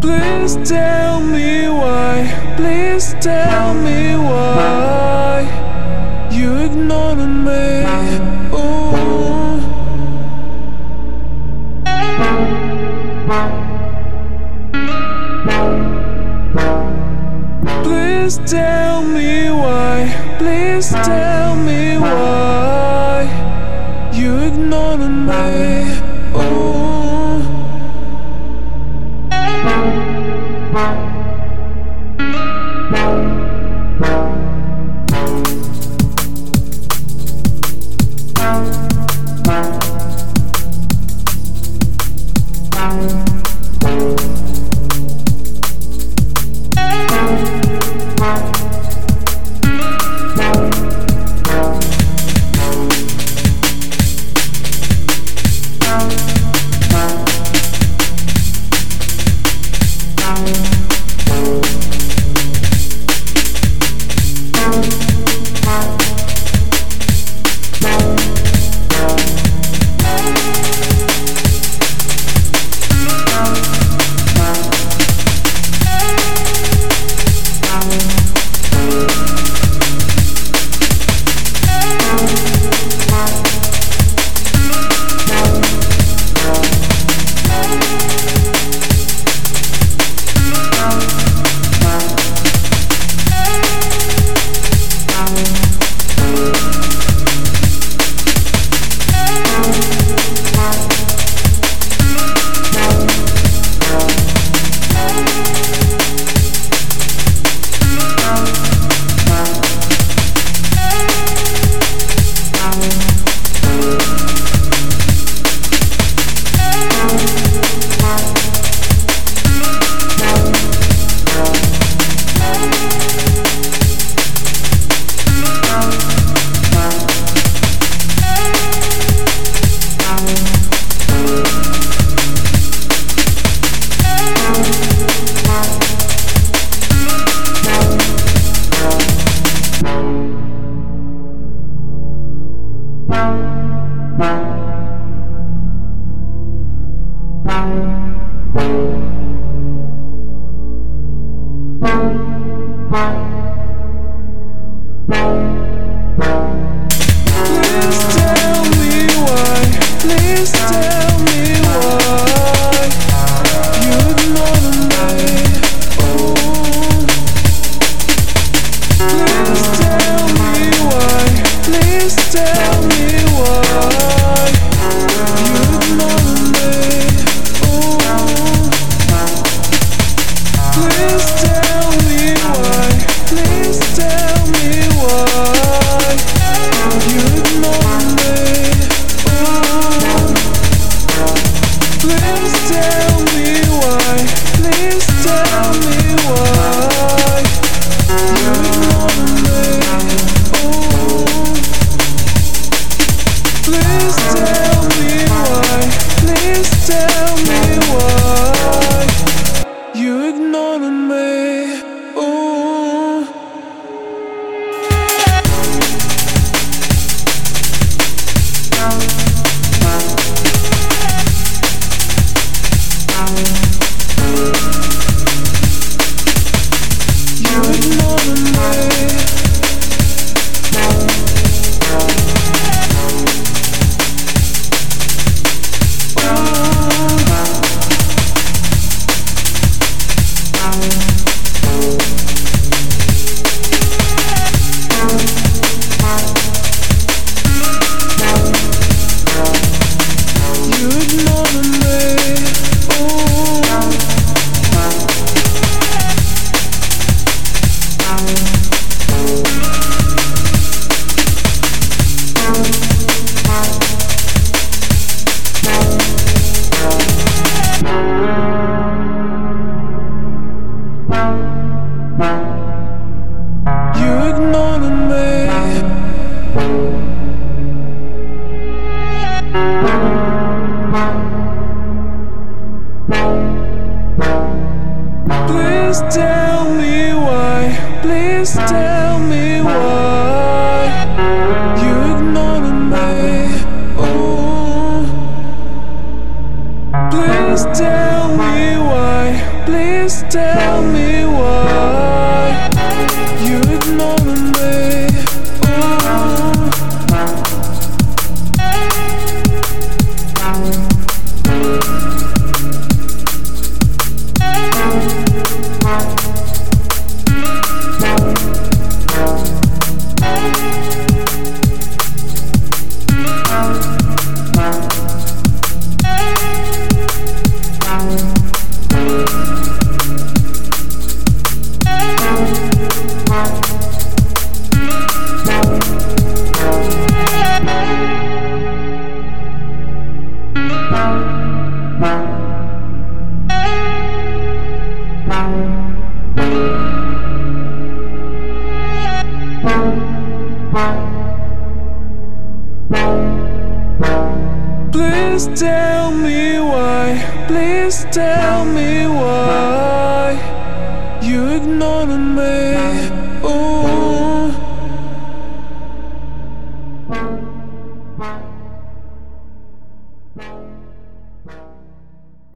Please tell me why, please tell me why you ignoring me. me why, please tell me why. You ignoring me. good Please tell me why tell me why. Please tell me why you ignoring me.